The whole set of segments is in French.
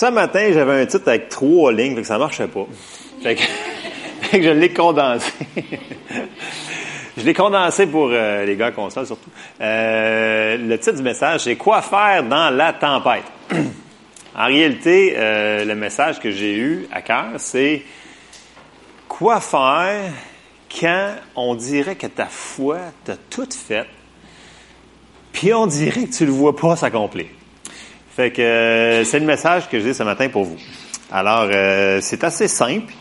Ce matin, j'avais un titre avec trois lignes, fait que ça marchait pas. Fait que, je l'ai condensé. je l'ai condensé pour euh, les gars constants surtout. Euh, le titre du message, c'est Quoi faire dans la tempête? en réalité, euh, le message que j'ai eu à cœur, c'est Quoi faire quand on dirait que ta foi t'a tout fait, puis on dirait que tu le vois pas s'accomplir? Fait que euh, c'est le message que j'ai ce matin pour vous. Alors, euh, c'est assez simple.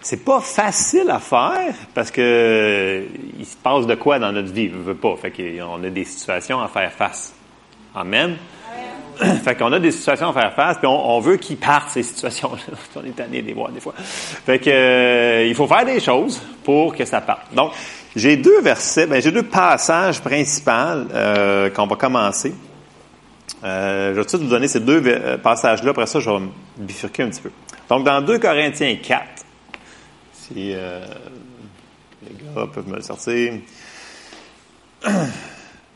C'est pas facile à faire parce que euh, il se passe de quoi dans notre vie, on veut pas. Fait qu'on a des situations à faire face. Amen. Fait qu'on a des situations à faire face, puis on, veut qu'ils partent ces situations-là. on est tanné de les voir des fois. Fait que il faut faire des choses pour que ça parte. Donc, j'ai deux versets, ben j'ai deux passages principaux qu'on va commencer. Euh, je vais tout vous donner ces deux euh, passages-là. Après ça, je vais me bifurquer un petit peu. Donc, dans 2 Corinthiens 4, si euh, les gars peuvent me le sortir.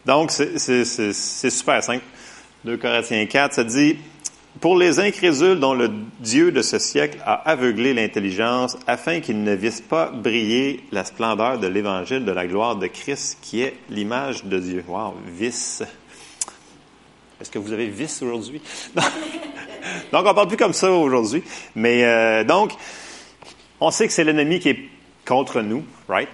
Donc, c'est super simple. 2 Corinthiens 4, ça dit Pour les incrédules dont le Dieu de ce siècle a aveuglé l'intelligence, afin qu'ils ne vissent pas briller la splendeur de l'évangile de la gloire de Christ, qui est l'image de Dieu. Wow, vice. Est-ce que vous avez vice aujourd'hui? donc, on parle plus comme ça aujourd'hui. Mais euh, donc, on sait que c'est l'ennemi qui est contre nous, right?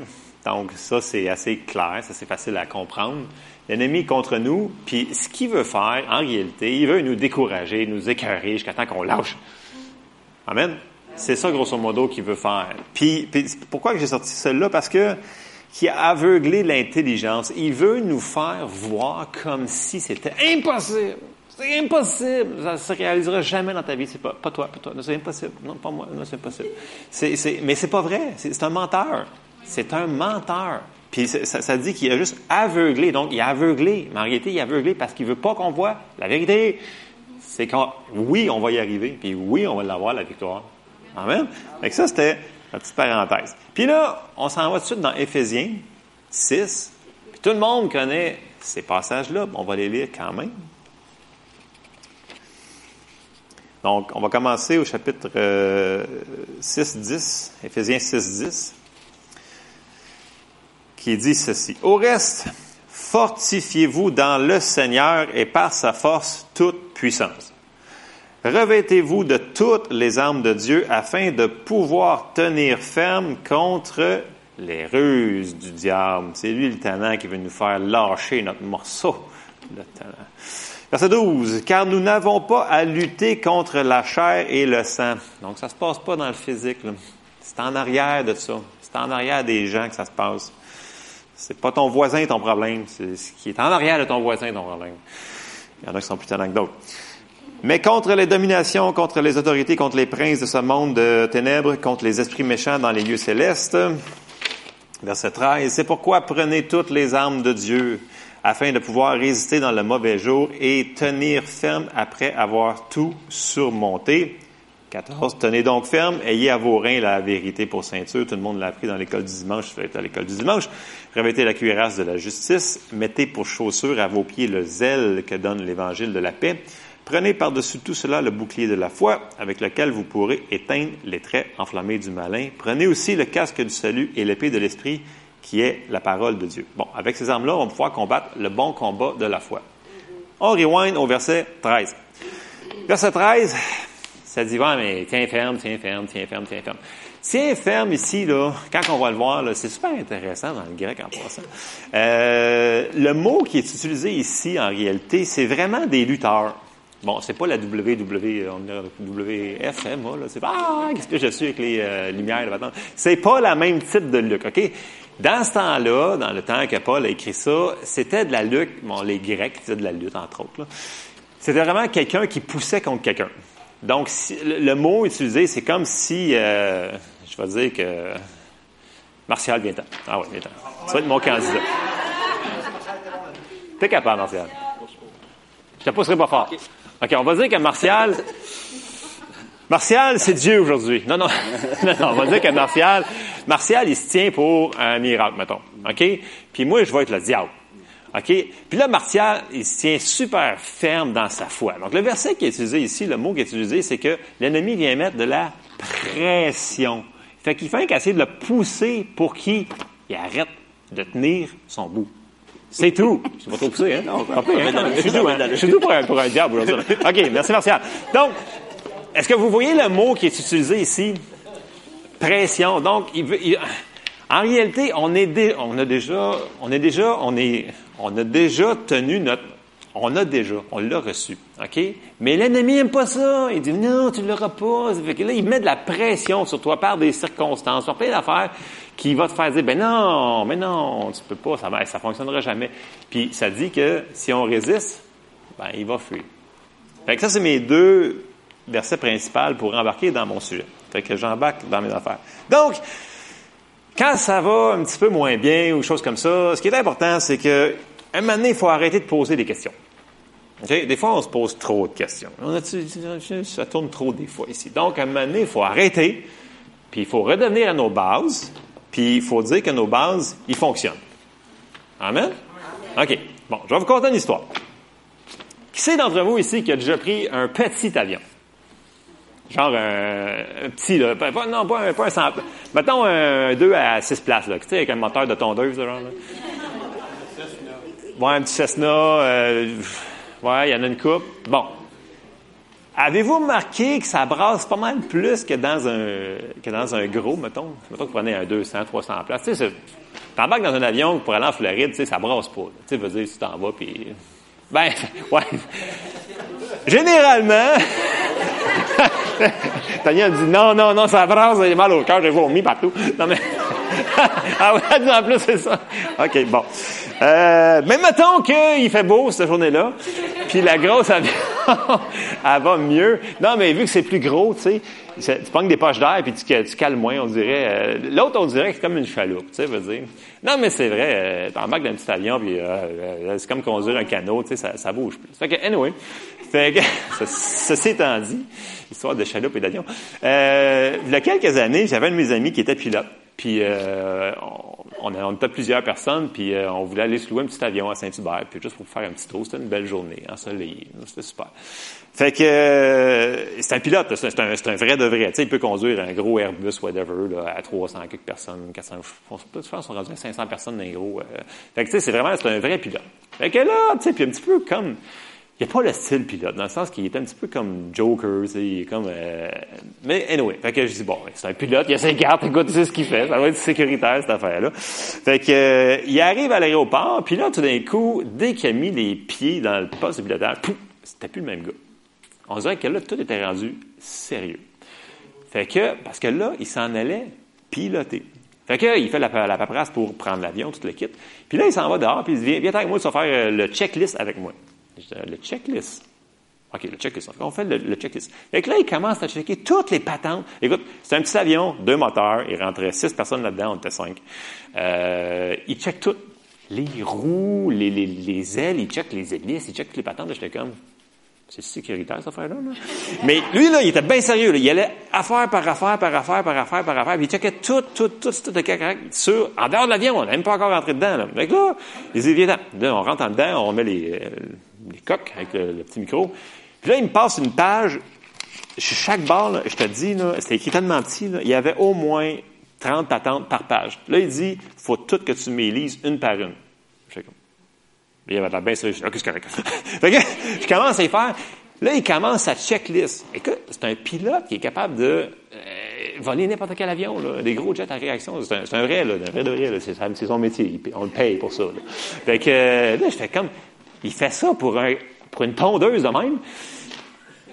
Donc, ça, c'est assez clair, ça, c'est facile à comprendre. L'ennemi est contre nous, puis ce qu'il veut faire, en réalité, il veut nous décourager, nous écœurer jusqu'à temps qu'on lâche. Amen? C'est ça, grosso modo, qu'il veut faire. Puis, puis pourquoi j'ai sorti celle-là? Parce que qui a aveuglé l'intelligence. Il veut nous faire voir comme si c'était impossible. C'est impossible. Ça ne se réalisera jamais dans ta vie. C'est pas, pas toi, pas toi. C'est impossible. Non, pas moi. C'est impossible. Mais c'est pas vrai. C'est, un menteur. C'est un menteur. Puis ça, dit qu'il a juste aveuglé. Donc, il a aveuglé. Mais en réalité, il a aveuglé parce qu'il veut pas qu'on voit la vérité. C'est quand, oui, on va y arriver. Puis oui, on va l'avoir, la victoire. Amen. Fait ça, c'était la petite parenthèse. Puis là, on s'en va tout de suite dans Éphésiens 6. Puis tout le monde connaît ces passages-là. On va les lire quand même. Donc, on va commencer au chapitre 6, 10, Éphésiens 6, 10, qui dit ceci. Au reste, fortifiez-vous dans le Seigneur et par sa force toute puissance. Revêtez-vous de toutes les armes de Dieu afin de pouvoir tenir ferme contre les ruses du diable. C'est lui le talent qui veut nous faire lâcher notre morceau. Le talent. Verset 12. Car nous n'avons pas à lutter contre la chair et le sang. Donc, ça se passe pas dans le physique. C'est en arrière de ça. C'est en arrière des gens que ça se passe. C'est pas ton voisin ton problème. C'est ce qui est en arrière de ton voisin ton problème. Il y en a qui sont plus talents que d'autres. Mais contre les dominations, contre les autorités, contre les princes de ce monde de ténèbres, contre les esprits méchants dans les lieux célestes. Verset 13. C'est pourquoi prenez toutes les armes de Dieu afin de pouvoir résister dans le mauvais jour et tenir ferme après avoir tout surmonté. 14. Tenez donc ferme, ayez à vos reins la vérité pour ceinture. Tout le monde l'a appris dans l'école du dimanche, être à l'école du dimanche. Revêtez la cuirasse de la justice. Mettez pour chaussure à vos pieds le zèle que donne l'évangile de la paix. Prenez par-dessus tout cela le bouclier de la foi, avec lequel vous pourrez éteindre les traits enflammés du malin. Prenez aussi le casque du salut et l'épée de l'esprit, qui est la parole de Dieu. Bon, avec ces armes-là, on va pouvoir combattre le bon combat de la foi. On rewind au verset 13. Verset 13, ça dit, ouais, mais tiens ferme, tiens ferme, tiens ferme, tiens ferme. Tiens ferme ici, là, quand on va le voir, c'est super intéressant dans le grec en passant. Euh, le mot qui est utilisé ici, en réalité, c'est vraiment des lutteurs. Bon, c'est pas la WW, WF, hein, moi, là. C'est pas, ah, qu'est-ce que je suis avec les euh, lumières, là, C'est pas la même type de Luc, OK? Dans ce temps-là, dans le temps que Paul a écrit ça, c'était de la lutte, bon, les Grecs faisaient de la lutte, entre autres, C'était vraiment quelqu'un qui poussait contre quelqu'un. Donc, le, mot utilisé, c'est comme si, euh, je vais dire que Martial vient Ah oui, vient Ça va être mon candidat. T'es capable, Martial. Je te pousserai pas fort. OK, on va dire que Martial. Martial, c'est Dieu aujourd'hui. Non, non, non, on va dire que Martial, Martial, il se tient pour un miracle, mettons. OK? Puis moi, je vais être le diable. OK? Puis là, Martial, il se tient super ferme dans sa foi. Donc, le verset qui est utilisé ici, le mot qui est utilisé, c'est que l'ennemi vient mettre de la pression. Fait qu'il fait qu'essayer de le pousser pour qu'il arrête de tenir son bout. C'est tout. Je pas trop poussé, hein? Non, pas hein? Je suis tout, hein? Je suis tout pour un, pour un diable. OK, merci Martial. Donc, est-ce que vous voyez le mot qui est utilisé ici? Pression. Donc, il veut, en réalité, on est, on a déjà, on est déjà, on est, on a déjà tenu notre, on a déjà, on l'a reçu, ok? Mais l'ennemi n'aime pas ça. Il dit non, tu ne l'auras pas. Fait que là, il met de la pression sur toi par des circonstances, par plein d'affaires qui va te faire dire ben non, mais non, tu peux pas, ça ne fonctionnera jamais. Puis ça dit que si on résiste, ben il va fuir. Fait que ça c'est mes deux versets principaux pour embarquer dans mon sujet. Fait que j'embarque dans mes affaires. Donc quand ça va un petit peu moins bien ou choses comme ça, ce qui est important, c'est que un moment donné, il faut arrêter de poser des questions. Des fois, on se pose trop de questions. ça tourne trop des fois ici. Donc, à un moment donné, il faut arrêter, puis il faut redevenir à nos bases, puis il faut dire que nos bases, ils fonctionnent. Amen? OK. Bon, je vais vous conter une histoire. Qui c'est d'entre vous ici qui a déjà pris un petit avion? Genre un, petit, là. Pas, non, pas un, pas un 100. Mettons un 2 à 6 places, là. Tu sais, avec un moteur de tondeuse, genre, là. Ouais, un petit Cessna. Euh, ouais, il y en a une coupe. Bon. Avez-vous remarqué que ça brasse pas mal plus que dans un, que dans un gros, mettons? Mettons que vous prenez un 200, 300 places. Tu sais, t'embarques dans un avion pour aller en Floride, tu sais, ça brasse pas. Tu sais, veux dire, tu t'en vas, puis... Ben, ouais. Généralement... Tania dit non, non, non, ça brasse, j'ai mal au cœur, j'ai vomi partout. Non, mais. ah ouais, en plus, c'est ça. OK, bon. Euh, mais mettons qu'il fait beau cette journée-là, puis la grosse avion, elle va mieux. Non, mais vu que c'est plus gros, tu sais, tu prends des poches d'air, puis tu, tu cales moins, on dirait. Euh, l'autre, on dirait que c'est comme une chaloupe, tu sais, veux dire. Non, mais c'est vrai, euh, t'embarques dans un petit avion, puis euh, c'est comme conduire un canot, tu sais, ça, ça bouge plus. Fait que, anyway, que, ceci étant dit, histoire de chaloupe et d'avion. Euh, il y a quelques années, j'avais un de mes amis qui était pilote. Puis euh, on, on, était plusieurs personnes, puis euh, on voulait aller se louer un petit avion à Saint-Hubert, puis juste pour faire un petit tour. C'était une belle journée, ensoleillée. C'était super. Fait que euh, c'est un pilote, c'est un, un, vrai de vrai. Tu sais, il peut conduire un gros Airbus, whatever, là, à 300 quelques personnes, 400, je pense sont rendus à 500 personnes d'un gros. Euh. Fait que tu sais, c'est vraiment, c'est un vrai pilote. Fait que là, tu sais, puis un petit peu comme il n'y a pas le style pilote, dans le sens qu'il est un petit peu comme Joker, il est comme... Euh... Mais anyway, fait que je dis, bon, c'est un pilote, il a ses cartes, écoute, c'est ce qu'il fait, ça va être sécuritaire, cette affaire-là. Fait que, euh, il arrive à l'aéroport, puis là, tout d'un coup, dès qu'il a mis les pieds dans le poste de pilotage, pouf, c'était plus le même gars. On dirait que là, tout était rendu sérieux. Fait que, parce que là, il s'en allait piloter. Fait que, il fait la, la paperasse pour prendre l'avion, tout le kit. Puis là, il s'en va dehors, puis il dit, viens, viens avec moi, tu vas faire euh, le checklist avec moi le checklist. OK, le checklist. On fait le, checklist. Et là, il commence à checker toutes les patentes. Écoute, c'est un petit avion, deux moteurs. Il rentrait six personnes là-dedans, on était cinq. Euh, il check tout. Les roues, les, les, les, ailes, il check les hélices, il check toutes les patentes. J'étais comme, c'est sécuritaire, cette affaire-là. Mais lui, là, il était bien sérieux. Là. Il allait affaire par affaire, par affaire, par affaire, par affaire. Puis il checkait tout, tout, tout, tout, tout sur, en dehors de l'avion. On n'est même pas encore rentré dedans. Là. Donc là, il dit, viens là, on rentre en dedans, on met les, euh, les coques avec le, petit micro. Puis là, il me passe une page. Chaque barre, je te dis, là, c'était écrit tellement petit, là, il y avait au moins 30 patentes par page. Là, il dit, faut tout que tu m'élises une par une. Je comme. Il y avait de la bien sérieux. OK, c'est correct. fait que, je commence à y faire. Là, il commence sa checklist. Écoute, c'est un pilote qui est capable de euh, voler n'importe quel avion, là, des gros jets à réaction. C'est un, vrai, là, un vrai de vrai. C'est son métier. On le paye pour ça. Là. Fait que là, je fais comme, il fait ça pour, un, pour une tondeuse de même.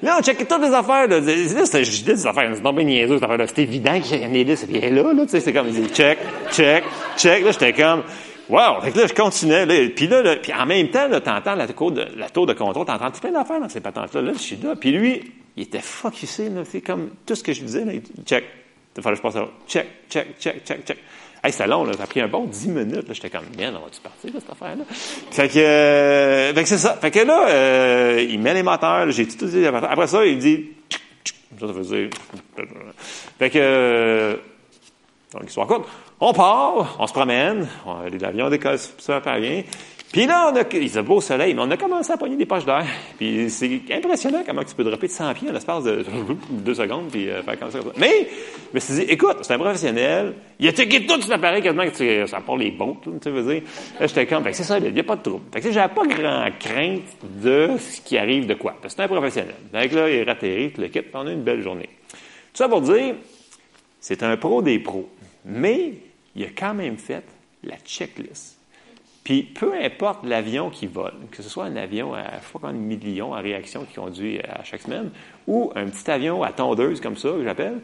Là, on checkait toutes les affaires. Là, là dis des affaires, c'est pas bien niaiseux, cette. C'était évident qu'il y en avait là, puis là, là, sais, c'est comme, il dit, check, check, check. Là, j'étais comme, wow! Fait que là, je continuais, là, puis là, là puis en même temps, là, t'entends la, tour de, la tour de contrôle, t'entends tout plein d'affaires dans ces patentes-là. Là, je suis là, puis lui, il était focusé, là, c'est comme, tout ce que je disais, là, check. Il fallait que je passe là. Check, check, check, check, check. Hey, c'était long, là. Ça a pris un bon 10 minutes. Là. J'étais comme, bien, on va-tu partir, de cette affaire-là? Fait que, euh, fait que c'est ça. Fait que là, euh, il met les moteurs. J'ai tout dit. Après ça, il dit, ça, ça veut dire, fait que, euh, donc, histoire courte. On part, on se promène, l'avion décolle super bien. Puis là, on a, il faisait beau soleil, mais on a commencé à pogner des poches d'air. Puis c'est impressionnant comment tu peux dropper de 100 pieds en l'espace de deux secondes, puis euh, faire comme ça, Mais, je me dit, écoute, c'est un professionnel. Il a checké tout sur l'appareil quasiment, que tu, ça part les bons, tu veux dire. Là, j'étais comme, c'est ça, il n'y a pas de trouble. Fait que j'avais pas grand crainte de ce qui arrive de quoi. Parce que c'est un professionnel. Donc là, il est ratterri, le kit, on a une belle journée. Tout ça pour dire, c'est un pro des pros. Mais, il a quand même fait la checklist. Puis peu importe l'avion qui vole, que ce soit un avion à je crois, un million à réaction qui conduit à chaque semaine, ou un petit avion à tondeuse comme ça, que j'appelle,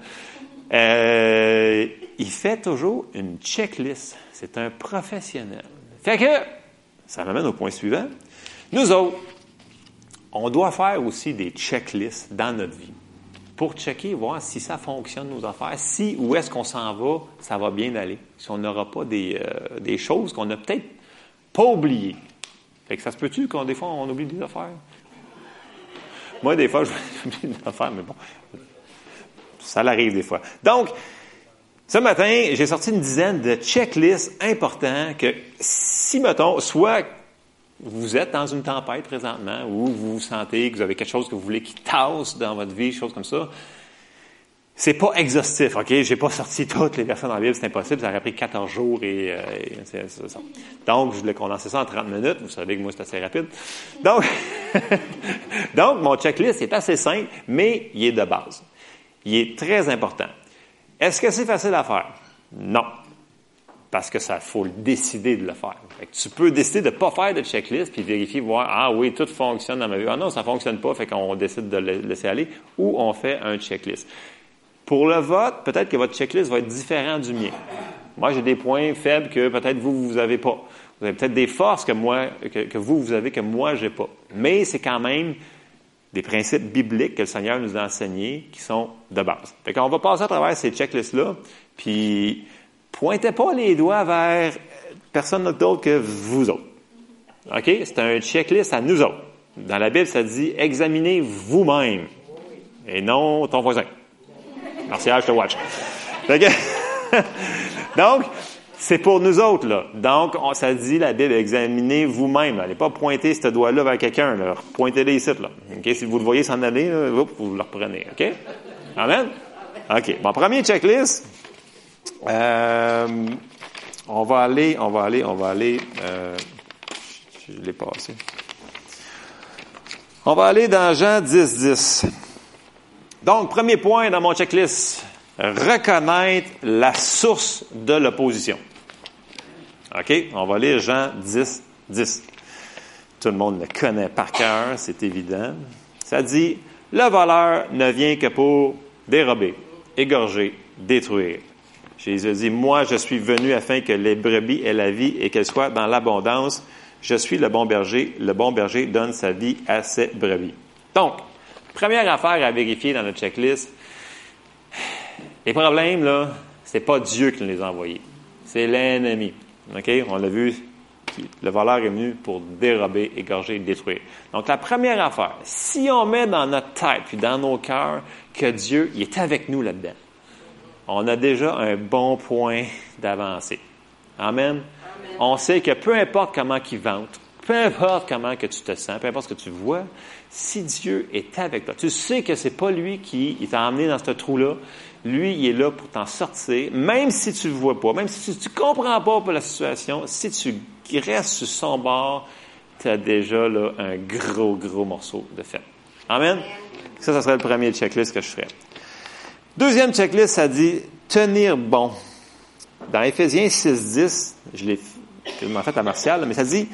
euh, il fait toujours une checklist. C'est un professionnel. Fait que, ça m'amène au point suivant. Nous autres, on doit faire aussi des checklists dans notre vie pour checker, voir si ça fonctionne nos affaires, si où est-ce qu'on s'en va, ça va bien aller. Si on n'aura pas des, euh, des choses qu'on a peut-être pas oublié. Fait que ça se peut-tu qu'on, des fois, on oublie des affaires? Moi, des fois, j'oublie des affaires, mais bon, ça l'arrive des fois. Donc, ce matin, j'ai sorti une dizaine de checklists importants que, si, mettons, soit vous êtes dans une tempête présentement, ou vous sentez que vous avez quelque chose que vous voulez qui tasse dans votre vie, choses comme ça, c'est pas exhaustif, OK? J'ai pas sorti toutes les versets dans la Bible, c'est impossible. Ça aurait pris 14 jours et, euh, c'est, ça. Donc, je voulais condenser ça en 30 minutes. Vous savez que moi, c'est assez rapide. Donc, donc, mon checklist est assez simple, mais il est de base. Il est très important. Est-ce que c'est facile à faire? Non. Parce que ça faut décider de le faire. tu peux décider de pas faire de checklist puis vérifier, voir, ah oui, tout fonctionne dans ma vie. Ah non, ça fonctionne pas, fait qu'on décide de le laisser aller. Ou on fait un checklist. Pour le vote, peut-être que votre checklist va être différent du mien. Moi, j'ai des points faibles que peut-être vous, vous n'avez pas. Vous avez peut-être des forces que moi, que, vous, vous avez que moi, j'ai pas. Mais c'est quand même des principes bibliques que le Seigneur nous a enseignés qui sont de base. Fait qu'on va passer à travers ces checklists-là, puis pointez pas les doigts vers personne d'autre que vous autres. OK? C'est un checklist à nous autres. Dans la Bible, ça dit examinez vous-même et non ton voisin. Merci, je te watch. Donc, c'est pour nous autres, là. Donc, ça dit, la Bible, examinez vous-même. N'allez pas pointer ce doigt-là vers quelqu'un, Pointez-le ici, là. Si vous le voyez s'en aller, vous le reprenez, OK? Amen? OK. Bon, premier checklist. Euh, on va aller, on va aller, on va aller, euh, je l'ai passé. On va aller dans Jean 10, 10. Donc, premier point dans mon checklist, reconnaître la source de l'opposition. OK? On va lire Jean 10, 10. Tout le monde le connaît par cœur, c'est évident. Ça dit, le voleur ne vient que pour dérober, égorger, détruire. Jésus dit, moi je suis venu afin que les brebis aient la vie et qu'elles soient dans l'abondance. Je suis le bon berger. Le bon berger donne sa vie à ses brebis. Donc, Première affaire à vérifier dans notre checklist, les problèmes, là, c'est pas Dieu qui nous les a envoyés. C'est l'ennemi. OK? On l'a vu, le voleur est venu pour dérober, égorger détruire. Donc, la première affaire, si on met dans notre tête puis dans nos cœurs que Dieu il est avec nous là-dedans, on a déjà un bon point d'avancée. Amen? On sait que peu importe comment il vente, peu importe comment que tu te sens, peu importe ce que tu vois, si Dieu est avec toi, tu sais que c'est pas lui qui t'a emmené dans ce trou-là. Lui, il est là pour t'en sortir, même si tu ne le vois pas, même si tu ne comprends pas la situation, si tu restes sur son bord, tu as déjà là, un gros, gros morceau de fait. Amen? Ça, ça serait le premier checklist que je ferais. Deuxième checklist, ça dit tenir bon. Dans Éphésiens 6.10, je l'ai fait à Martial, mais ça dit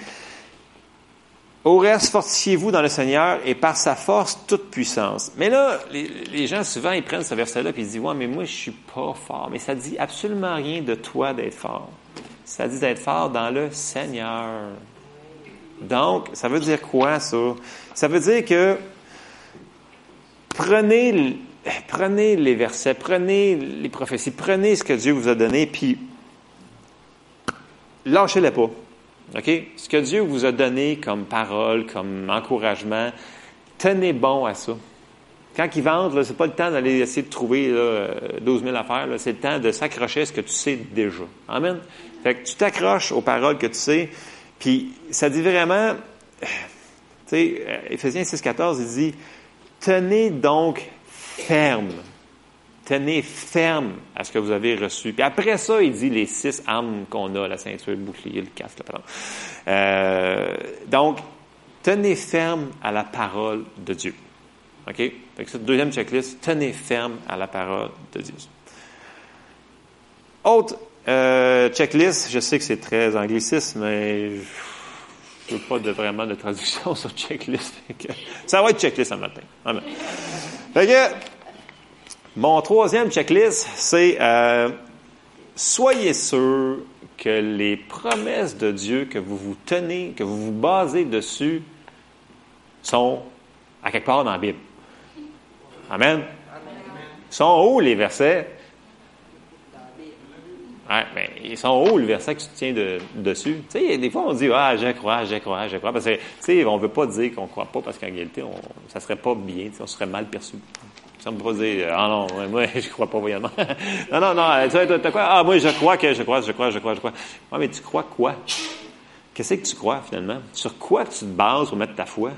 au reste, fortifiez-vous dans le Seigneur et par sa force, toute puissance. Mais là, les, gens, souvent, ils prennent ce verset-là et ils disent, ouais, mais moi, je suis pas fort. Mais ça dit absolument rien de toi d'être fort. Ça dit d'être fort dans le Seigneur. Donc, ça veut dire quoi, ça? Ça veut dire que prenez, prenez les versets, prenez les prophéties, prenez ce que Dieu vous a donné, puis lâchez-les pas. OK? Ce que Dieu vous a donné comme parole, comme encouragement, tenez bon à ça. Quand ils vendent, ce n'est pas le temps d'aller essayer de trouver là, 12 000 affaires. C'est le temps de s'accrocher à ce que tu sais déjà. Amen. Fait que tu t'accroches aux paroles que tu sais, Puis ça dit vraiment, tu sais, Éphésiens 6,14, il dit, tenez donc ferme. Tenez ferme à ce que vous avez reçu. Puis après ça, il dit les six armes qu'on a, la ceinture, le bouclier, le casque, pardon. Euh, donc, tenez ferme à la parole de Dieu. OK? Fait que deuxième checklist, tenez ferme à la parole de Dieu. Autre euh, checklist, je sais que c'est très angliciste, mais je veux pas de, vraiment de traduction sur checklist. ça va être checklist ce matin. Amen. Fait que, mon troisième checklist, c'est euh, soyez sûr que les promesses de Dieu que vous vous tenez, que vous vous basez dessus, sont à quelque part dans la Bible. Amen. Ils sont où les versets? Ouais, mais ils sont hauts, le verset que tu tiens de, dessus? Tu sais, des fois, on dit, ah, je crois, je crois, je crois. Parce que, tu sais, on ne veut pas dire qu'on ne croit pas parce qu'en réalité, on, ça serait pas bien, on serait mal perçu. Ça me dire, ah non, moi, je crois pas, voyons. non, non, non, tu sais, quoi? Ah, moi, je crois que je crois, je crois, je crois, je crois. Ouais, mais tu crois quoi? Qu'est-ce que tu crois, finalement? Sur quoi tu te bases pour mettre ta foi?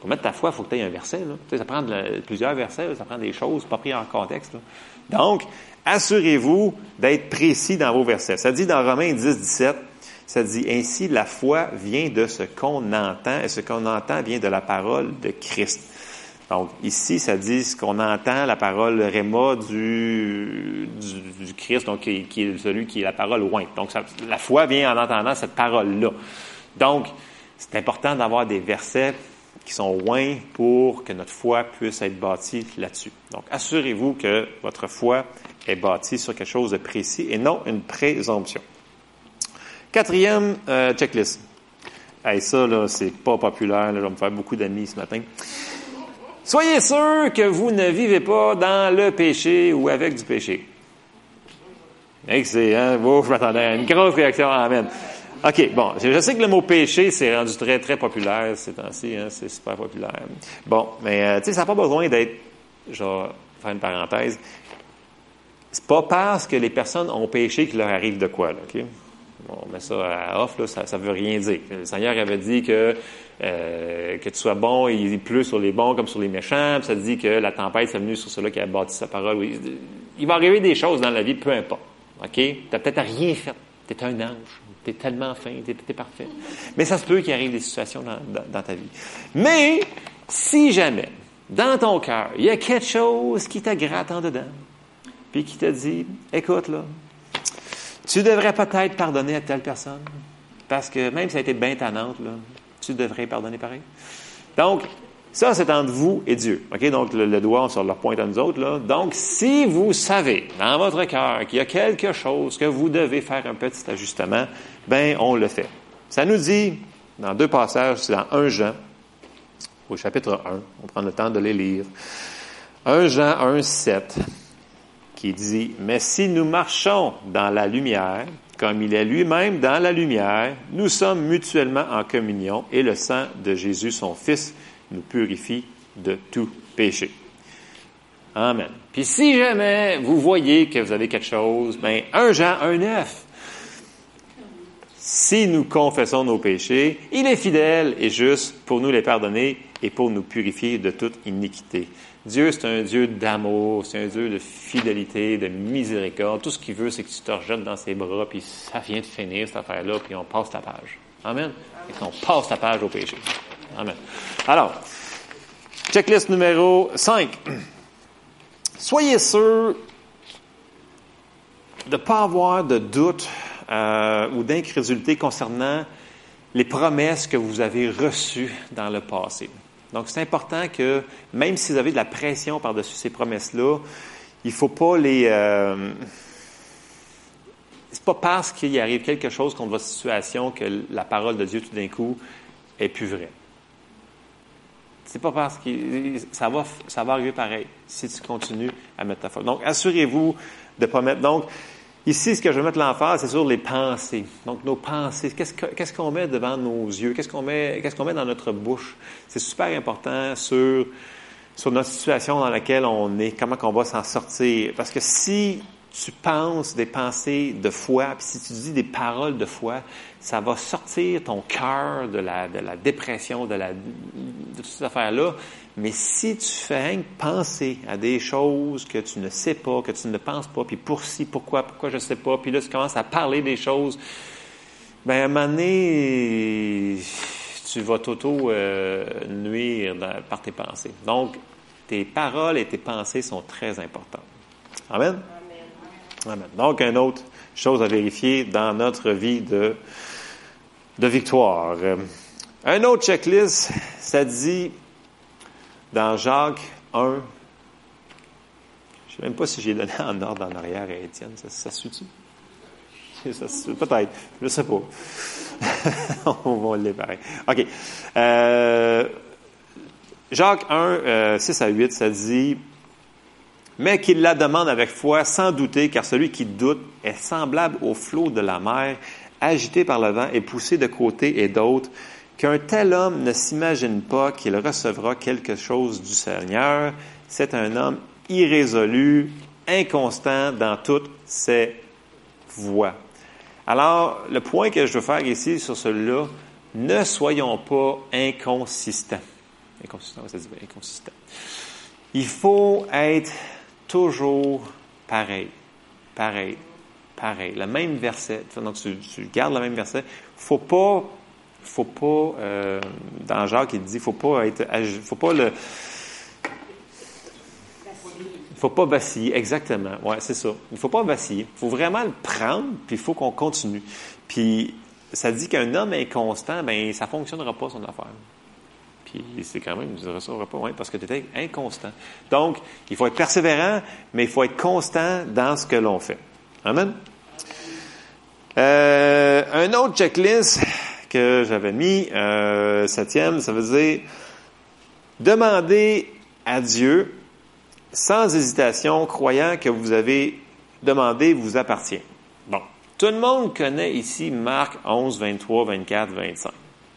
Pour mettre ta foi, il faut que tu aies un verset. Tu sais, ça prend plusieurs versets, ça prend des choses pas prises en contexte. Donc, assurez-vous d'être précis dans vos versets. Ça dit dans Romains 10, 17, ça dit ainsi la foi vient de ce qu'on entend et ce qu'on entend vient de la parole de Christ. Donc ici, ça dit ce qu'on entend, la parole réma du, du, Christ, donc qui, est celui qui est la parole loin. Donc la foi vient en entendant cette parole-là. Donc c'est important d'avoir des versets qui sont loin pour que notre foi puisse être bâtie là-dessus. Donc assurez-vous que votre foi est bâti sur quelque chose de précis et non une présomption. Quatrième euh, checklist. Hey, ça, là, c'est pas populaire. Je vais me faire beaucoup d'amis ce matin. Soyez sûr que vous ne vivez pas dans le péché ou avec du péché. C'est, hein? je m'attendais une grosse réaction. Amen. OK, bon, je sais que le mot péché, c'est rendu très, très populaire ces temps-ci, hein? c'est super populaire. Bon, mais, euh, tu sais, ça n'a pas besoin d'être, genre, faire une parenthèse, c'est pas parce que les personnes ont péché qu'il leur arrive de quoi, là, OK? On met ça à off, là, ça ne veut rien dire. Le Seigneur avait dit que euh, que tu sois bon, il pleut sur les bons comme sur les méchants, puis ça dit que la tempête s'est venue sur ceux-là qui a bâti sa parole. Il va arriver des choses dans la vie, peu importe. Tu n'as peut-être rien fait. Tu es un ange. Tu es tellement fin, tu es, parfait. Mais ça se peut qu'il arrive des situations dans, dans ta vie. Mais si jamais, dans ton cœur, il y a quelque chose qui te gratte en dedans, puis qui te dit, écoute, là, tu devrais peut-être pardonner à telle personne, parce que même si ça a été bien tannante, là, tu devrais pardonner pareil. Donc, ça, c'est entre vous et Dieu. Donc, le, doigt, sur leur pointe à nous autres, là. Donc, si vous savez, dans votre cœur, qu'il y a quelque chose que vous devez faire un petit ajustement, ben, on le fait. Ça nous dit, dans deux passages, c'est dans 1 Jean, au chapitre 1, on prend le temps de les lire. 1 Jean 1, 7 qui dit, Mais si nous marchons dans la lumière, comme il est lui-même dans la lumière, nous sommes mutuellement en communion et le sang de Jésus, son Fils, nous purifie de tout péché. Amen. Puis si jamais vous voyez que vous avez quelque chose, ben 1 Jean 1,9. Si nous confessons nos péchés, il est fidèle et juste pour nous les pardonner et pour nous purifier de toute iniquité. Dieu, c'est un Dieu d'amour, c'est un Dieu de fidélité, de miséricorde. Tout ce qu'il veut, c'est que tu te rejettes dans ses bras, puis ça vient de finir, cette affaire-là, puis on passe ta page. Amen. Et qu'on passe ta page au péché. Amen. Alors, checklist numéro 5. Soyez sûr de ne pas avoir de doute euh, ou d'incrédulité concernant les promesses que vous avez reçues dans le passé. Donc, c'est important que, même si vous avez de la pression par-dessus ces promesses-là, il ne faut pas les... Euh, c'est pas parce qu'il arrive quelque chose contre votre situation que la parole de Dieu, tout d'un coup, est plus vraie. C'est pas parce que ça va, ça va arriver pareil si tu continues à mettre ta foi. Donc, assurez-vous de ne pas mettre. Donc, Ici, ce que je veux mettre l'emphase, c'est sur les pensées. Donc, nos pensées. Qu'est-ce qu'on met devant nos yeux? Qu'est-ce qu'on met, met dans notre bouche? C'est super important sur, sur notre situation dans laquelle on est, comment on va s'en sortir. Parce que si tu penses des pensées de foi, puis si tu dis des paroles de foi, ça va sortir ton cœur de la, de la dépression, de, la, de toutes ces affaires-là. Mais si tu fais penser à des choses que tu ne sais pas, que tu ne penses pas, puis pour si, pourquoi, pourquoi je ne sais pas, puis là tu commences à parler des choses, ben à un moment donné, tu vas t'auto-nuire par tes pensées. Donc, tes paroles et tes pensées sont très importantes. Amen? Amen. Donc, une autre chose à vérifier dans notre vie de, de victoire. Un autre checklist, ça dit dans Jacques 1, je ne sais même pas si j'ai donné en ordre en arrière à Étienne, ça, ça suit-tu? Peut-être, je ne sais pas. On va le pareil. OK. Euh, Jacques 1, 6 euh, à 8, ça dit mais qu'il la demande avec foi, sans douter, car celui qui doute est semblable au flot de la mer, agité par le vent et poussé de côté et d'autre, qu'un tel homme ne s'imagine pas qu'il recevra quelque chose du Seigneur. C'est un homme irrésolu, inconstant dans toutes ses voies. Alors, le point que je veux faire ici sur celui-là, ne soyons pas inconsistants. Inconsistant, ça dit inconsistant. Il faut être toujours pareil, pareil, pareil. Le même verset. Donc, tu, gardes le même verset. Faut pas, faut pas, euh, dans Jacques, il dit, faut pas être, faut pas le, faut pas vaciller, exactement. Ouais, c'est ça. Il faut pas vaciller. Il faut vraiment le prendre, puis il faut qu'on continue. Puis, ça dit qu'un homme inconstant, ben, ça fonctionnera pas son affaire. Puis c'est quand même, je dirais ça, pas, ouais, parce que tu étais inconstant. Donc, il faut être persévérant, mais il faut être constant dans ce que l'on fait. Amen. Euh, un autre checklist que j'avais mis, euh, septième, ça veut dire demander à Dieu sans hésitation, croyant que vous avez demandé vous appartient. Bon, tout le monde connaît ici Marc 11, 23, 24, 25.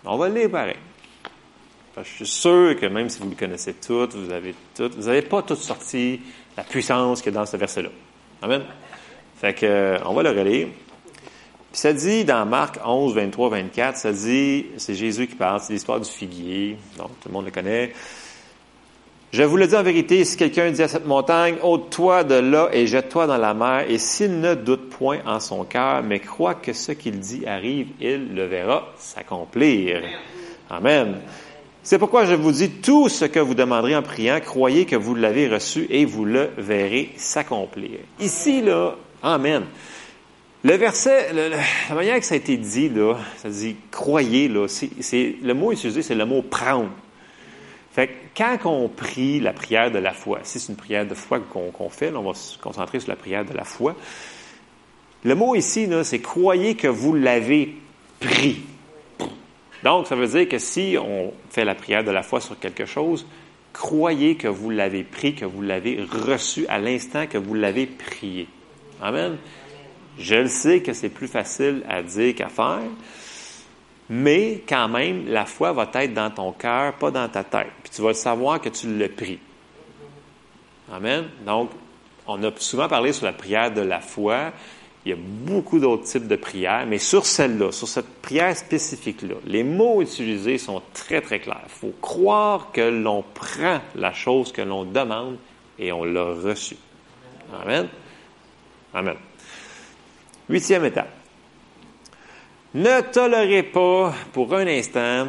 On va le lire pareil je suis sûr que même si vous le connaissez toutes, vous avez toutes, vous n'avez pas toutes sorti la puissance qu'il y a dans ce verset-là. Amen. Fait que, euh, on va le relire. Puis ça dit dans Marc 11, 23, 24, ça dit, c'est Jésus qui parle, c'est l'histoire du figuier, donc tout le monde le connaît. Je vous le dis en vérité, si quelqu'un dit à cette montagne, ôte-toi de là et jette-toi dans la mer, et s'il ne doute point en son cœur, mais croit que ce qu'il dit arrive, il le verra s'accomplir. Amen. C'est pourquoi je vous dis tout ce que vous demanderez en priant, croyez que vous l'avez reçu et vous le verrez s'accomplir. Ici, là, Amen. Le verset, la manière que ça a été dit, là, ça dit croyez, là, c'est, le mot utilisé, c'est le mot prendre. Fait quand on prie la prière de la foi, si c'est une prière de foi qu'on, fait, on va se concentrer sur la prière de la foi. Le mot ici, c'est croyez que vous l'avez pris. Donc, ça veut dire que si on fait la prière de la foi sur quelque chose, croyez que vous l'avez pris, que vous l'avez reçu à l'instant que vous l'avez prié. Amen. Je le sais que c'est plus facile à dire qu'à faire, mais quand même, la foi va être dans ton cœur, pas dans ta tête. Puis tu vas savoir que tu l'as pris. Amen. Donc, on a souvent parlé sur la prière de la foi. Il y a beaucoup d'autres types de prières, mais sur celle-là, sur cette prière spécifique-là, les mots utilisés sont très, très clairs. Il faut croire que l'on prend la chose que l'on demande et on l'a reçue. Amen. Amen. Huitième étape. Ne tolérez pas pour un instant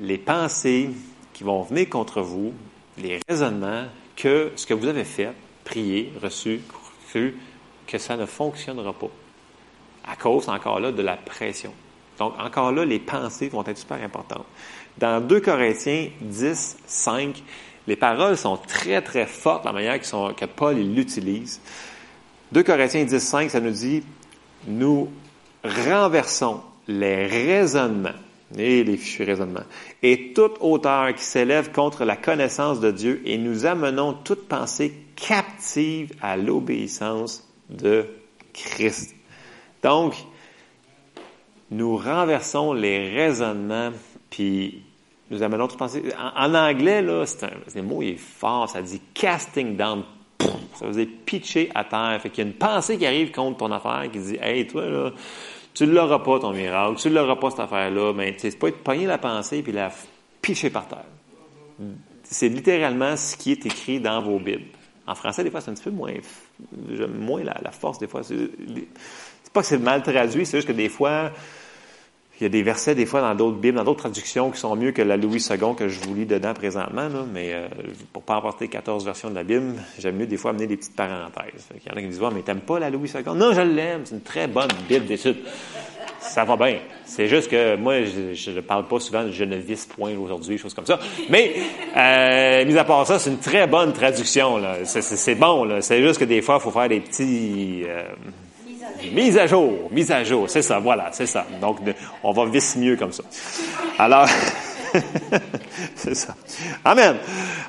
les pensées qui vont venir contre vous, les raisonnements que ce que vous avez fait, prié, reçu, cru, que ça ne fonctionnera pas. À cause, encore là, de la pression. Donc, encore là, les pensées vont être super importantes. Dans 2 Corinthiens 10, 5, les paroles sont très, très fortes, la manière que Paul l'utilise. 2 Corinthiens 10, 5, ça nous dit, nous renversons les raisonnements, et les fichus raisonnements, et toute hauteur qui s'élève contre la connaissance de Dieu, et nous amenons toute pensée captive à l'obéissance de Christ. Donc, nous renversons les raisonnements, puis nous amenons tout penser. En, anglais, là, c'est un, mot est fort, ça dit casting down. Ça dire pitcher à terre. Fait qu'il y a une pensée qui arrive contre ton affaire qui dit Hey, toi, là, tu ne l'auras pas, ton miracle, tu ne l'auras pas, cette affaire-là. Mais c'est pas être pogner la pensée puis la pitcher par terre. C'est littéralement ce qui est écrit dans vos Bibles. En français, des fois, c'est un petit peu moins, moins la, force, des fois. C'est pas que c'est mal traduit, c'est juste que des fois, il y a des versets, des fois, dans d'autres Bibles, dans d'autres traductions qui sont mieux que la Louis II que je vous lis dedans présentement, là, mais euh, pour pas apporter 14 versions de la Bible, j'aime mieux des fois amener des petites parenthèses. Il y en a qui me disent, mais t'aimes pas la Louis II? Non, je l'aime, c'est une très bonne Bible d'études. Ça va bien. C'est juste que moi, je ne parle pas souvent de Genevice point aujourd'hui, choses comme ça. Mais, euh, mis à part ça, c'est une très bonne traduction. C'est bon. C'est juste que des fois, il faut faire des petits... Euh, mise à jour, mise à jour, c'est ça, voilà, c'est ça. Donc, on va vite mieux comme ça. Alors, c'est ça. Amen.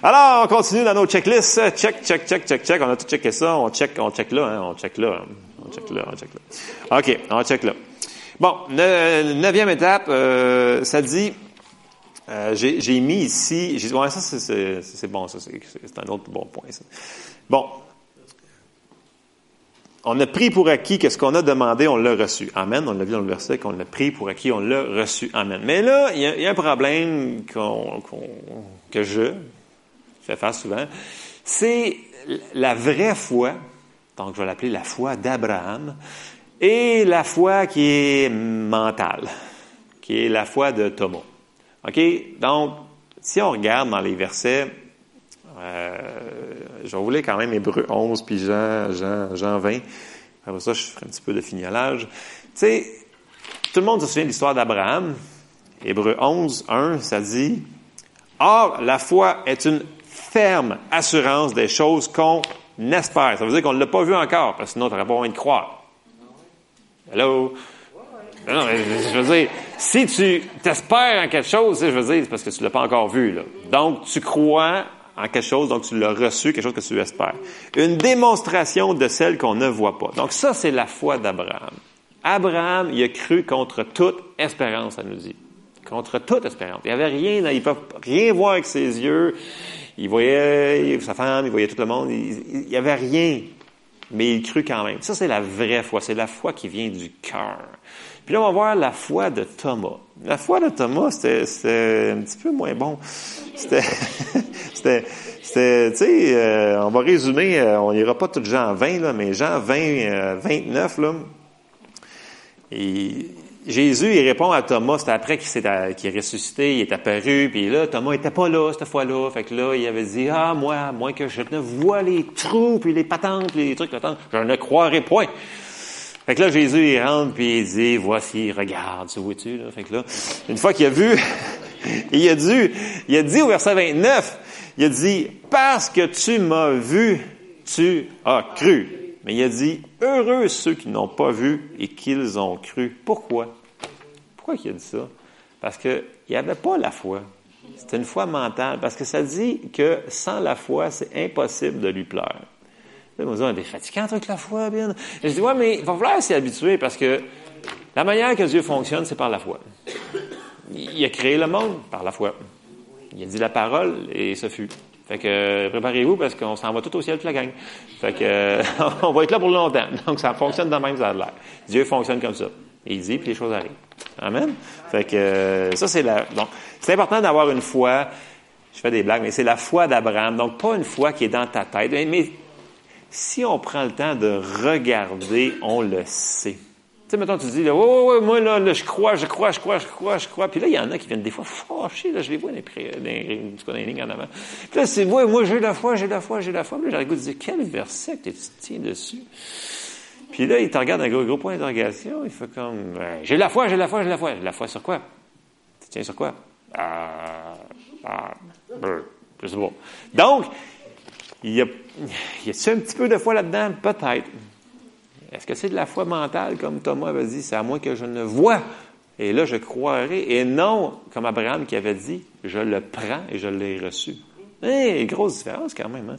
Alors, on continue dans nos checklists. Check, check, check, check, check. On a tout checké ça. On check, on check là, hein. on check là. On check là, on check là. OK, on check là. Bon, neuvième étape, euh, ça dit, euh, j'ai mis ici, j'ai ouais, ça c'est bon, ça c'est un autre bon point. Ça. Bon, on a pris pour acquis que ce qu'on a demandé, on l'a reçu. Amen. On l'a vu dans le verset qu'on a pris pour acquis, on l'a reçu. Amen. Mais là, il y, a un problème que je fais face souvent. C'est la vraie foi, donc je vais l'appeler la foi d'Abraham, et la foi qui est mentale, qui est la foi de Thomas. OK? Donc, si on regarde dans les versets, euh, je lire quand même Hébreu 11 puis Jean, Jean, Jean 20. Après ça, je ferai un petit peu de fignolage. Tu sais, tout le monde se souvient de l'histoire d'Abraham. Hébreu 11, 1, ça dit Or, la foi est une ferme assurance des choses qu'on espère. Ça veut dire qu'on ne l'a pas vu encore, parce que sinon, tu n'aurais pas envie de croire. Hello? Je veux dire, si tu t'espères en quelque chose, je veux dire, c'est parce que tu ne l'as pas encore vu. Là. Donc, tu crois en quelque chose, donc tu l'as reçu, quelque chose que tu espères. Une démonstration de celle qu'on ne voit pas. Donc, ça, c'est la foi d'Abraham. Abraham, il a cru contre toute espérance, ça nous dit. Contre toute espérance. Il n'y avait rien, il ne peut rien voir avec ses yeux. Il voyait sa femme, il voyait tout le monde. Il n'y avait rien mais il crut quand même. Ça, c'est la vraie foi. C'est la foi qui vient du cœur. Puis là, on va voir la foi de Thomas. La foi de Thomas, c'était un petit peu moins bon. C'était, c'était, tu sais, euh, on va résumer, euh, on n'ira pas tout Jean 20, là, mais Jean 20, 29, euh, là, Jésus, il répond à Thomas, c'était après qu'il, est ressuscité, il est apparu, puis là, Thomas n'était pas là cette fois-là. Fait que là, il avait dit, ah, moi, moi que je ne vois les trous, puis les patentes, puis les trucs, je ne croirai point. Fait que là, Jésus, il rentre, puis il dit, voici, regarde, tu vois-tu, là? Fait que là, une fois qu'il a vu, il a dit, il a dit au verset 29, il a dit, parce que tu m'as vu, tu as cru. Mais il a dit, heureux ceux qui n'ont pas vu et qu'ils ont cru. Pourquoi? Pourquoi il a dit ça? Parce qu'il n'y avait pas la foi. C'était une foi mentale. Parce que ça dit que sans la foi, c'est impossible de lui plaire. Là, on est fatiguant avec la foi, bien. je dis, ouais, mais il va falloir s'y habituer parce que la manière que Dieu fonctionne, c'est par la foi. Il a créé le monde par la foi. Il a dit la parole et ce fut. Fait que préparez-vous parce qu'on s'en va tout au ciel toute la gang. Fait que on va être là pour longtemps. Donc ça fonctionne de même, ça l'air. Dieu fonctionne comme ça. il dit, puis les choses arrivent. Amen. Fait que ça c'est la. Donc c'est important d'avoir une foi. Je fais des blagues, mais c'est la foi d'Abraham. Donc pas une foi qui est dans ta tête, mais si on prend le temps de regarder, on le sait sais, mettons, tu dis, là, ouais, moi, là, je crois, je crois, je crois, je crois, je crois. Puis là, il y en a qui viennent des fois fâchés, là, je les vois dans les, dans les lignes en avant. Puis là, c'est, ouais, moi, j'ai la foi, j'ai la foi, j'ai la foi. Puis là, j'ai le goût de dire, quel verset que tu tiens dessus? Puis là, il te regarde un gros, point d'interrogation, il fait comme, j'ai la foi, j'ai la foi, j'ai la foi. J'ai la foi sur quoi? Tu tiens sur quoi? Ah, ah, je sais pas. Donc, il y a, y a-tu un petit peu de foi là-dedans? Peut-être. Est-ce que c'est de la foi mentale, comme Thomas avait dit, c'est à moi que je ne vois, et là je croirai, et non, comme Abraham qui avait dit, je le prends et je l'ai reçu. Eh, grosse différence quand même. Hein?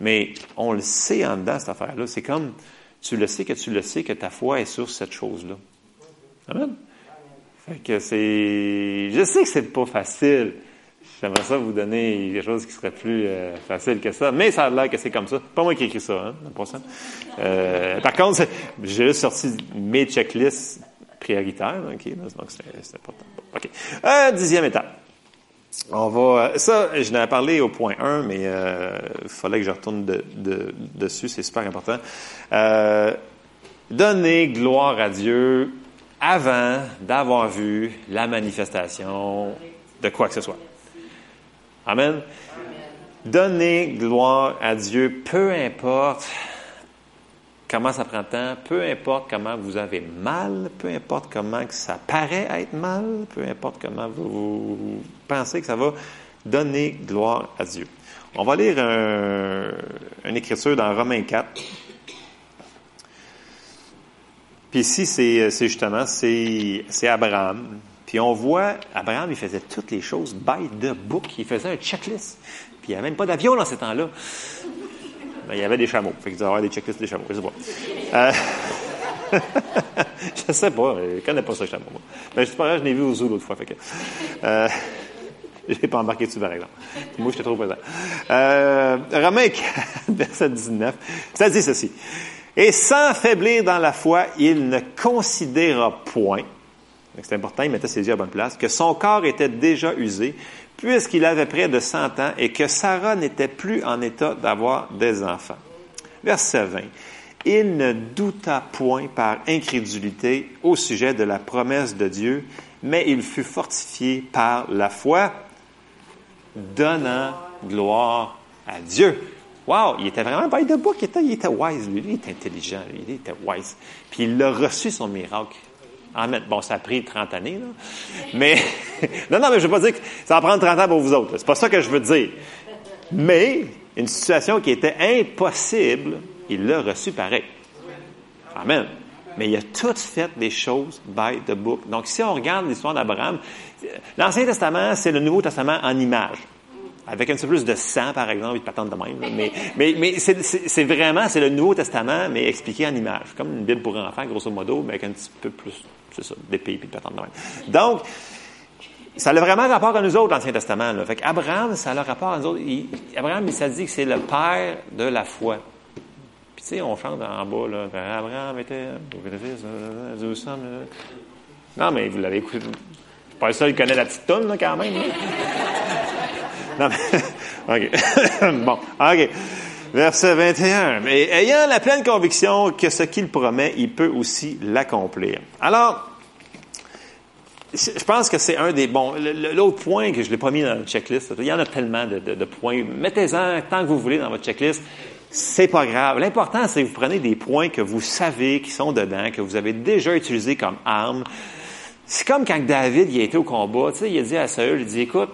Mais on le sait en dedans, cette affaire-là. C'est comme, tu le sais que tu le sais que ta foi est sur cette chose-là. Amen? Fait que c'est, je sais que c'est pas facile, J'aimerais ça vous donner quelque chose qui serait plus euh, facile que ça, mais ça a l'air que c'est comme ça. Pas moi qui ai écrit ça, hein, pas ça. Euh, par contre, j'ai juste sorti mes checklists prioritaires, ok, donc c'est important. Ok. Euh, dixième étape. On va. Ça, je n'ai parlé au point 1, mais il fallait que je retourne de, de, dessus, c'est super important. donner gloire à Dieu avant d'avoir vu la manifestation de quoi que ce soit. Amen. Donnez gloire à Dieu, peu importe comment ça prend temps, peu importe comment vous avez mal, peu importe comment ça paraît être mal, peu importe comment vous, pensez que ça va, donner gloire à Dieu. On va lire une écriture dans Romains 4. Puis ici, c'est justement, c'est Abraham puis on voit, Abraham, il faisait toutes les choses by the book. Il faisait un checklist. Puis il n'y avait même pas d'avion dans ces temps-là. Ben, il y avait des chameaux. Fait qu'il avoir des checklists des chameaux. Je sais pas. Euh... je sais pas. Je connais pas ce chameau. Ben, je sais pas, je l'ai vu au zoo l'autre fois. Fait que, euh... Je n'ai pas embarqué dessus, par exemple. Moi, j'étais trop présent. Euh, Romains 4, verset 19, ça dit ceci. Et sans faiblir dans la foi, il ne considéra point c'est important, il mettait ses yeux à bonne place, que son corps était déjà usé, puisqu'il avait près de 100 ans et que Sarah n'était plus en état d'avoir des enfants. Verset 20. Il ne douta point par incrédulité au sujet de la promesse de Dieu, mais il fut fortifié par la foi, donnant gloire à Dieu. Wow, il était vraiment by the book, il était, il était wise, lui, il était intelligent, il était wise. Puis il a reçu son miracle. Amen. Bon, ça a pris 30 années, là. Mais, non, non, mais je veux pas dire que ça va prendre 30 ans pour vous autres. C'est pas ça que je veux dire. Mais, une situation qui était impossible, il l'a reçu pareil. Amen. Mais il a tout fait des choses by the book. Donc, si on regarde l'histoire d'Abraham, l'Ancien Testament, c'est le Nouveau Testament en images avec un peu plus de sang, par exemple, ils t'attendent de même. Mais, mais, mais c'est vraiment, c'est le Nouveau Testament, mais expliqué en images. Comme une Bible pour enfants, grosso modo, mais avec un petit peu plus, c'est ça, d'épée puis de patente de même. Donc, ça a vraiment rapport à nous autres, l'Ancien Testament. Là. Fait qu'Abraham, ça a le rapport à nous autres. Abraham, il s'est dit que c'est le père de la foi. Puis, tu sais, on chante en bas, là, Abraham était, non, mais vous l'avez écouté. Pas le seul qui connaît la petite tonne, quand même. Non, mais, OK. bon, OK. Verset 21. Mais ayant la pleine conviction que ce qu'il promet, il peut aussi l'accomplir. Alors, je pense que c'est un des bons. L'autre point que je l'ai pas mis dans la checklist, il y en a tellement de points. Mettez-en tant que vous voulez dans votre checklist. C'est pas grave. L'important, c'est que vous prenez des points que vous savez qui sont dedans, que vous avez déjà utilisés comme arme. C'est comme quand David il a été au combat. Tu sais, il a dit à Saül, il dit, écoute,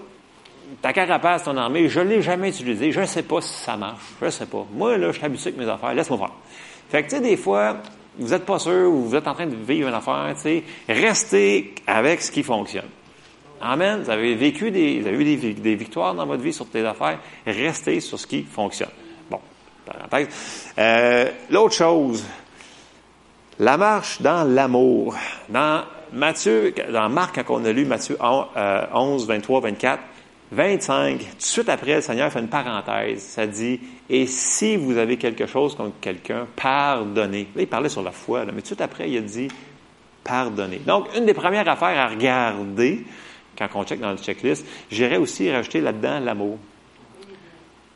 ta carapace, ton armée, je ne l'ai jamais utilisée. Je ne sais pas si ça marche. Je ne sais pas. Moi, là, je suis habitué avec mes affaires. Laisse-moi faire. Fait que, tu sais, des fois, vous n'êtes pas sûr ou vous êtes en train de vivre une affaire, tu sais, restez avec ce qui fonctionne. Amen. Vous avez vécu des, vous avez eu des, victoires dans votre vie sur tes affaires. Restez sur ce qui fonctionne. Bon, parenthèse. Euh, L'autre chose, la marche dans l'amour. Dans Matthieu, dans Marc, quand on a lu Matthieu 11, 23, 24, 25, tout de suite après, le Seigneur fait une parenthèse. Ça dit, et si vous avez quelque chose contre quelqu'un, pardonnez. Là, il parlait sur la foi, mais tout de suite après, il a dit, pardonnez. Donc, une des premières affaires à regarder, quand on check dans le checklist, j'irais aussi rajouter là-dedans l'amour.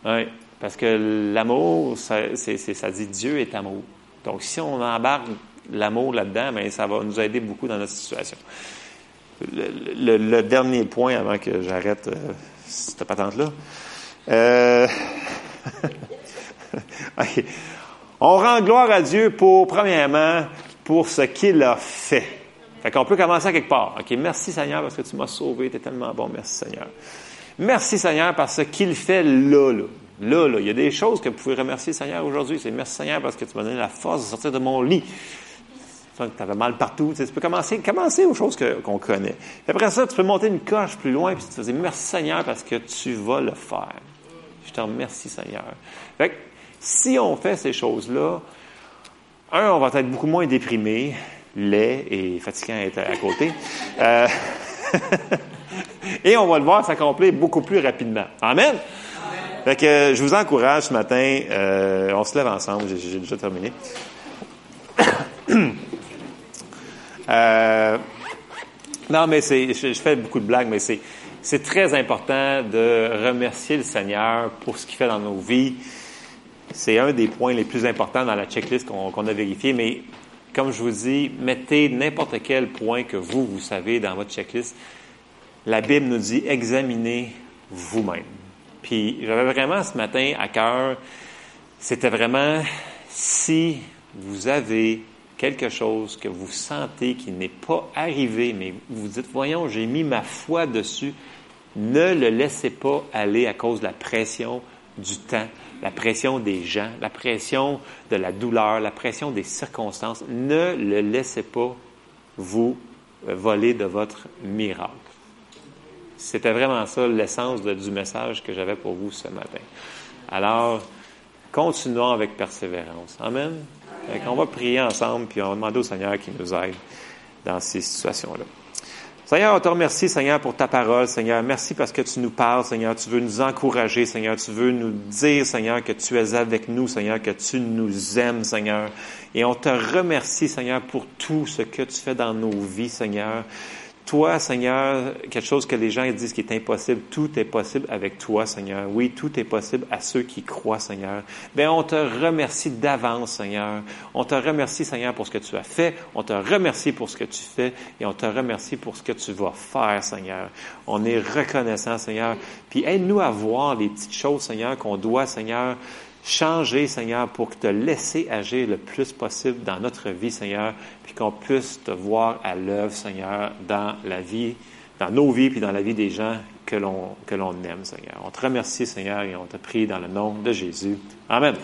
Oui, parce que l'amour, ça, ça dit Dieu est amour. Donc, si on embarque l'amour là-dedans, ben, ça va nous aider beaucoup dans notre situation le, dernier point avant que j'arrête euh, cette patente-là. Euh, On rend gloire à Dieu pour, premièrement, pour ce qu'il a fait. Fait qu'on peut commencer à quelque part. OK, merci Seigneur parce que tu m'as sauvé, tu es tellement bon, merci Seigneur. Merci Seigneur parce qu'il fait là, là. Là, là, il y a des choses que vous pouvez remercier Seigneur aujourd'hui. C'est merci Seigneur parce que tu m'as donné la force de sortir de mon lit tu avais mal partout. Tu, peux commencer, commencer aux choses qu'on connaît. après ça, tu peux monter une coche plus loin, puis tu te dis merci Seigneur parce que tu vas le faire. Je te remercie Seigneur. Fait si on fait ces choses-là, un, on va être beaucoup moins déprimé, laid et fatiguant à être à côté. Euh, Et on va le voir s'accomplir beaucoup plus rapidement. Amen. Fait que je vous encourage ce matin, euh, on se lève ensemble, j'ai déjà terminé. euh, non, mais c'est, je, fais beaucoup de blagues, mais c'est, c'est très important de remercier le Seigneur pour ce qu'il fait dans nos vies. C'est un des points les plus importants dans la checklist qu'on, qu'on a vérifié, mais comme je vous dis, mettez n'importe quel point que vous, vous savez dans votre checklist. La Bible nous dit examinez vous-même. Puis j'avais vraiment ce matin à cœur, c'était vraiment si vous avez quelque chose que vous sentez qui n'est pas arrivé, mais vous dites, voyons, j'ai mis ma foi dessus, ne le laissez pas aller à cause de la pression du temps, la pression des gens, la pression de la douleur, la pression des circonstances. Ne le laissez pas vous voler de votre miracle. C'était vraiment ça l'essence du message que j'avais pour vous ce matin. Alors, continuons avec persévérance. Amen. On va prier ensemble, puis on va demander au Seigneur qui nous aide dans ces situations-là. Seigneur, on te remercie, Seigneur, pour ta parole, Seigneur. Merci parce que tu nous parles, Seigneur. Tu veux nous encourager, Seigneur. Tu veux nous dire, Seigneur, que tu es avec nous, Seigneur, que tu nous aimes, Seigneur. Et on te remercie, Seigneur, pour tout ce que tu fais dans nos vies, Seigneur. Toi, Seigneur, quelque chose que les gens disent qui est impossible, tout est possible avec toi, Seigneur. Oui, tout est possible à ceux qui croient, Seigneur. Bien, on te remercie d'avance, Seigneur. On te remercie, Seigneur, pour ce que tu as fait. On te remercie pour ce que tu fais et on te remercie pour ce que tu vas faire, Seigneur. On est reconnaissant, Seigneur. Puis aide-nous à voir les petites choses, Seigneur, qu'on doit, Seigneur, changer, Seigneur, pour te laisser agir le plus possible dans notre vie, Seigneur, puis qu'on puisse te voir à l'œuvre, Seigneur, dans la vie, dans nos vies, puis dans la vie des gens que l'on, que l'on aime, Seigneur. On te remercie, Seigneur, et on te prie dans le nom de Jésus. Amen.